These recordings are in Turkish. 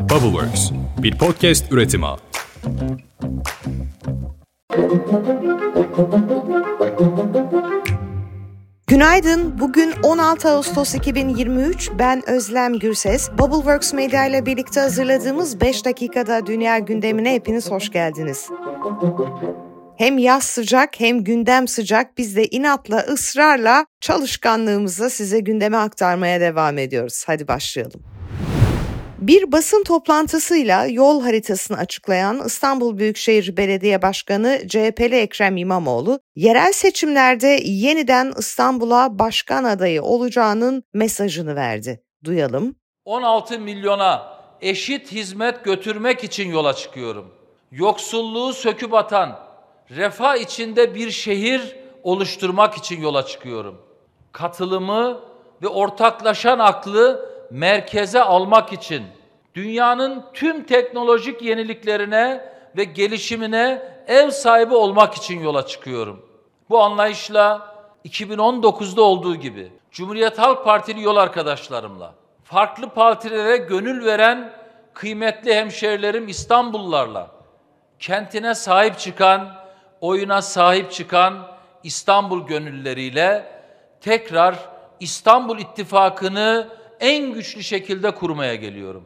Bubbleworks, bir podcast üretimi. Günaydın. Bugün 16 Ağustos 2023. Ben Özlem Gürses. Bubbleworks Media ile birlikte hazırladığımız 5 dakikada dünya gündemine hepiniz hoş geldiniz. Hem yaz sıcak hem gündem sıcak. Biz de inatla, ısrarla çalışkanlığımızla size gündeme aktarmaya devam ediyoruz. Hadi başlayalım. Bir basın toplantısıyla yol haritasını açıklayan İstanbul Büyükşehir Belediye Başkanı CHP'li Ekrem İmamoğlu, yerel seçimlerde yeniden İstanbul'a başkan adayı olacağının mesajını verdi. Duyalım. 16 milyona eşit hizmet götürmek için yola çıkıyorum. Yoksulluğu söküp atan, refah içinde bir şehir oluşturmak için yola çıkıyorum. Katılımı ve ortaklaşan aklı merkeze almak için dünyanın tüm teknolojik yeniliklerine ve gelişimine ev sahibi olmak için yola çıkıyorum. Bu anlayışla 2019'da olduğu gibi Cumhuriyet Halk Partili yol arkadaşlarımla, farklı partilere gönül veren kıymetli hemşerilerim İstanbullularla, kentine sahip çıkan, oyuna sahip çıkan İstanbul gönülleriyle tekrar İstanbul İttifakı'nı en güçlü şekilde kurmaya geliyorum.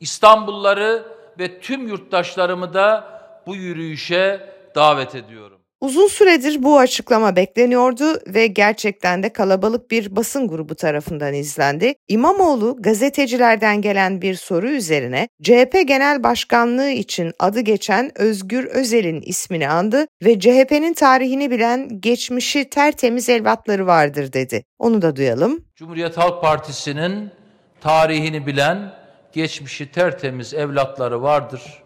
İstanbulluları ve tüm yurttaşlarımı da bu yürüyüşe davet ediyorum. Uzun süredir bu açıklama bekleniyordu ve gerçekten de kalabalık bir basın grubu tarafından izlendi. İmamoğlu gazetecilerden gelen bir soru üzerine CHP Genel Başkanlığı için adı geçen Özgür Özel'in ismini andı ve CHP'nin tarihini bilen geçmişi tertemiz evlatları vardır dedi. Onu da duyalım. Cumhuriyet Halk Partisi'nin tarihini bilen geçmişi tertemiz evlatları vardır.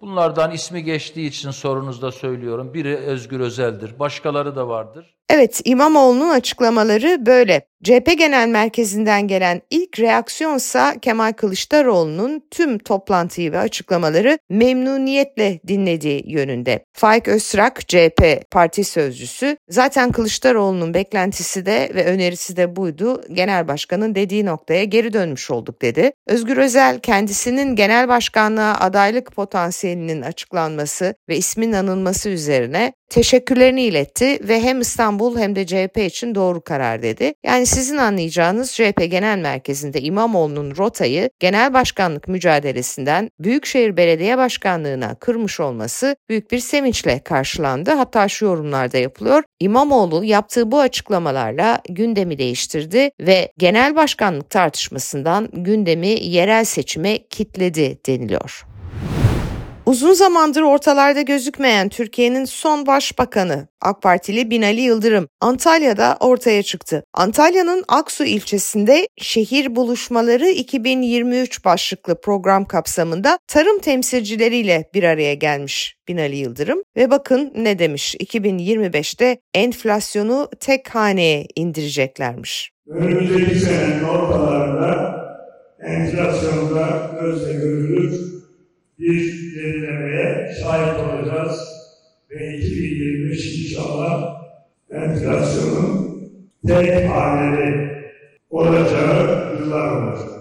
Bunlardan ismi geçtiği için sorunuzda söylüyorum. Biri Özgür Özel'dir. Başkaları da vardır. Evet İmamoğlu'nun açıklamaları böyle. CHP Genel Merkezi'nden gelen ilk reaksiyonsa Kemal Kılıçdaroğlu'nun tüm toplantıyı ve açıklamaları memnuniyetle dinlediği yönünde. Faik Öztrak CHP parti sözcüsü zaten Kılıçdaroğlu'nun beklentisi de ve önerisi de buydu. Genel Başkan'ın dediği noktaya geri dönmüş olduk dedi. Özgür Özel kendisinin genel başkanlığa adaylık potansiyelinin açıklanması ve ismin anılması üzerine teşekkürlerini iletti ve hem İstanbul hem de CHP için doğru karar dedi. Yani sizin anlayacağınız CHP Genel Merkezi'nde İmamoğlu'nun rotayı genel başkanlık mücadelesinden Büyükşehir Belediye Başkanlığı'na kırmış olması büyük bir sevinçle karşılandı. Hatta şu yorumlarda yapılıyor. İmamoğlu yaptığı bu açıklamalarla gündemi değiştirdi ve genel başkanlık tartışmasından gündemi yerel seçime kitledi deniliyor. Uzun zamandır ortalarda gözükmeyen Türkiye'nin son başbakanı AK Partili Binali Yıldırım Antalya'da ortaya çıktı. Antalya'nın Aksu ilçesinde Şehir Buluşmaları 2023 başlıklı program kapsamında tarım temsilcileriyle bir araya gelmiş Binali Yıldırım ve bakın ne demiş 2025'te enflasyonu tek haneye indireceklermiş. Önümüzdeki senenin ortalarında enflasyonda gözle görülür bir derinlemeye şahit olacağız ve 2023 inşallah enflasyonun tek haneli olacağı yıllar olacak.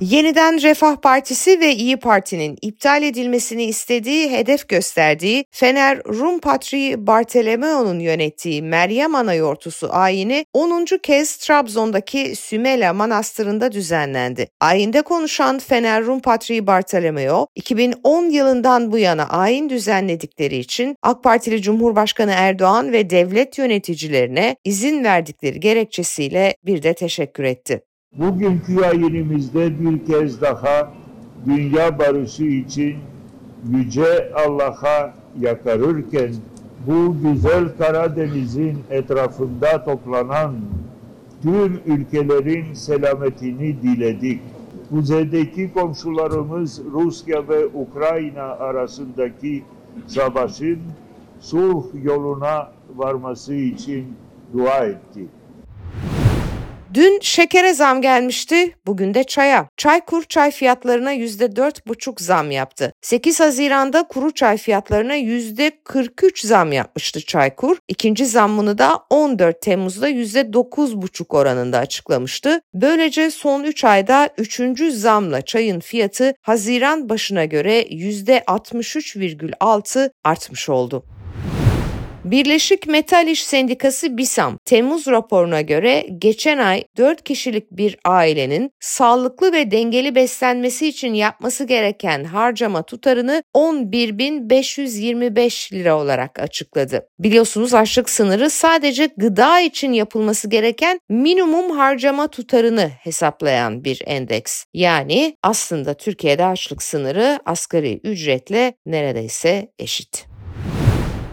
Yeniden Refah Partisi ve İyi Parti'nin iptal edilmesini istediği, hedef gösterdiği Fener Rum Patriği Bartolomeo'nun yönettiği Meryem Anayortusu ayini 10. kez Trabzon'daki Sümela Manastırı'nda düzenlendi. Ayinde konuşan Fener Rum Patriği Bartolomeo, 2010 yılından bu yana ayin düzenledikleri için AK Partili Cumhurbaşkanı Erdoğan ve devlet yöneticilerine izin verdikleri gerekçesiyle bir de teşekkür etti. Bugünkü yayınımızda bir kez daha dünya barışı için Yüce Allah'a yakarırken bu güzel Karadeniz'in etrafında toplanan tüm ülkelerin selametini diledik. Kuzeydeki komşularımız Rusya ve Ukrayna arasındaki savaşın sulh yoluna varması için dua ettik. Dün şekere zam gelmişti, bugün de çaya. Çaykur çay fiyatlarına %4,5 zam yaptı. 8 Haziran'da kuru çay fiyatlarına %43 zam yapmıştı Çaykur. İkinci zammını da 14 Temmuz'da %9,5 oranında açıklamıştı. Böylece son 3 ayda 3. zamla çayın fiyatı Haziran başına göre %63,6 artmış oldu. Birleşik Metal İş Sendikası BİSAM, Temmuz raporuna göre geçen ay 4 kişilik bir ailenin sağlıklı ve dengeli beslenmesi için yapması gereken harcama tutarını 11.525 lira olarak açıkladı. Biliyorsunuz açlık sınırı sadece gıda için yapılması gereken minimum harcama tutarını hesaplayan bir endeks. Yani aslında Türkiye'de açlık sınırı asgari ücretle neredeyse eşit.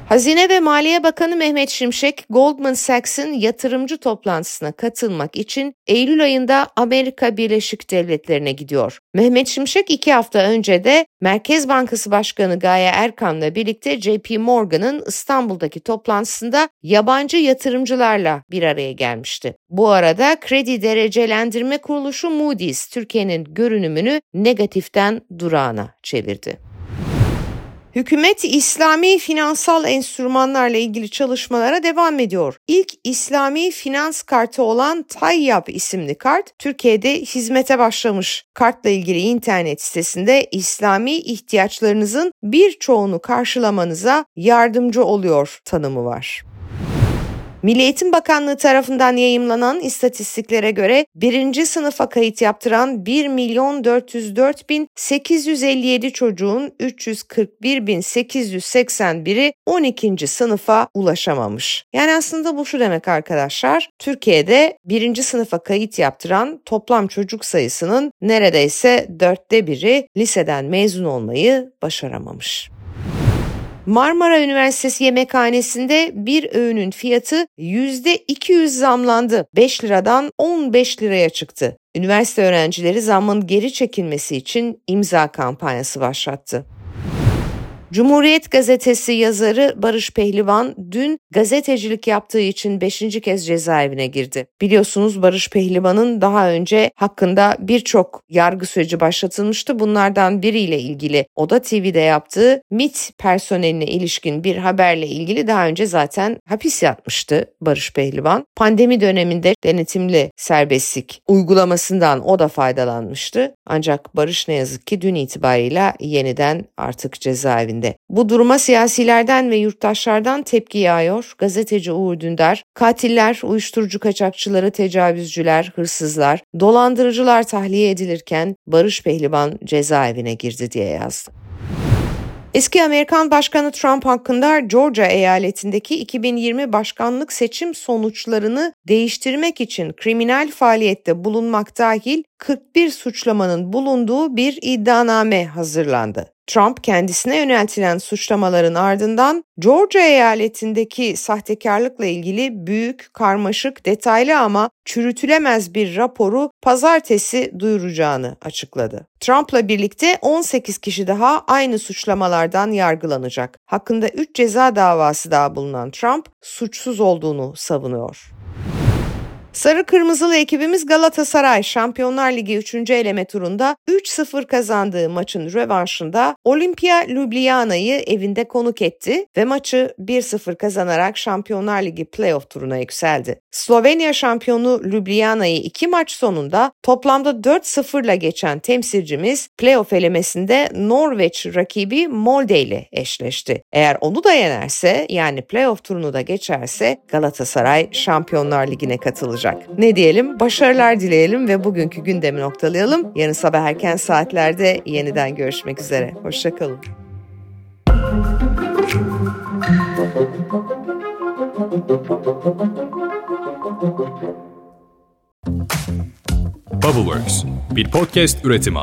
Hazine ve Maliye Bakanı Mehmet Şimşek, Goldman Sachs'ın yatırımcı toplantısına katılmak için Eylül ayında Amerika Birleşik Devletleri'ne gidiyor. Mehmet Şimşek iki hafta önce de Merkez Bankası Başkanı Gaye Erkan'la birlikte JP Morgan'ın İstanbul'daki toplantısında yabancı yatırımcılarla bir araya gelmişti. Bu arada kredi derecelendirme kuruluşu Moody's Türkiye'nin görünümünü negatiften durağına çevirdi. Hükümet İslami finansal enstrümanlarla ilgili çalışmalara devam ediyor. İlk İslami finans kartı olan Tayyap isimli kart Türkiye'de hizmete başlamış. Kartla ilgili internet sitesinde İslami ihtiyaçlarınızın birçoğunu karşılamanıza yardımcı oluyor tanımı var. Milli Eğitim Bakanlığı tarafından yayımlanan istatistiklere göre birinci sınıfa kayıt yaptıran 1 milyon 404 bin 857 çocuğun 341 bin 881'i 12. sınıfa ulaşamamış. Yani aslında bu şu demek arkadaşlar. Türkiye'de birinci sınıfa kayıt yaptıran toplam çocuk sayısının neredeyse dörtte biri liseden mezun olmayı başaramamış. Marmara Üniversitesi yemekhanesinde bir öğünün fiyatı %200 zamlandı. 5 liradan 15 liraya çıktı. Üniversite öğrencileri zammın geri çekilmesi için imza kampanyası başlattı. Cumhuriyet Gazetesi yazarı Barış Pehlivan dün gazetecilik yaptığı için 5. kez cezaevine girdi. Biliyorsunuz Barış Pehlivan'ın daha önce hakkında birçok yargı süreci başlatılmıştı. Bunlardan biriyle ilgili Oda TV'de yaptığı MIT personeline ilişkin bir haberle ilgili daha önce zaten hapis yatmıştı Barış Pehlivan. Pandemi döneminde denetimli serbestlik uygulamasından o da faydalanmıştı. Ancak Barış ne yazık ki dün itibariyle yeniden artık cezaevinde halinde. Bu duruma siyasilerden ve yurttaşlardan tepki yağıyor. Gazeteci Uğur Dündar, katiller, uyuşturucu kaçakçıları, tecavüzcüler, hırsızlar, dolandırıcılar tahliye edilirken Barış Pehlivan cezaevine girdi diye yazdı. Eski Amerikan Başkanı Trump hakkında Georgia eyaletindeki 2020 başkanlık seçim sonuçlarını değiştirmek için kriminal faaliyette bulunmak dahil 41 suçlamanın bulunduğu bir iddianame hazırlandı. Trump kendisine yöneltilen suçlamaların ardından Georgia eyaletindeki sahtekarlıkla ilgili büyük, karmaşık, detaylı ama çürütülemez bir raporu pazartesi duyuracağını açıkladı. Trump'la birlikte 18 kişi daha aynı suçlamalardan yargılanacak. Hakkında 3 ceza davası daha bulunan Trump suçsuz olduğunu savunuyor. Sarı Kırmızılı ekibimiz Galatasaray Şampiyonlar Ligi 3. eleme turunda 3-0 kazandığı maçın rövanşında Olimpia Ljubljana'yı evinde konuk etti ve maçı 1-0 kazanarak Şampiyonlar Ligi playoff turuna yükseldi. Slovenya şampiyonu Ljubljana'yı iki maç sonunda toplamda 4-0 ile geçen temsilcimiz playoff elemesinde Norveç rakibi Molde ile eşleşti. Eğer onu da yenerse yani playoff turunu da geçerse Galatasaray Şampiyonlar Ligi'ne katılacak olacak. Ne diyelim? Başarılar dileyelim ve bugünkü gündemi noktalayalım. Yarın sabah erken saatlerde yeniden görüşmek üzere. Hoşçakalın. Bubbleworks bir podcast üretimi.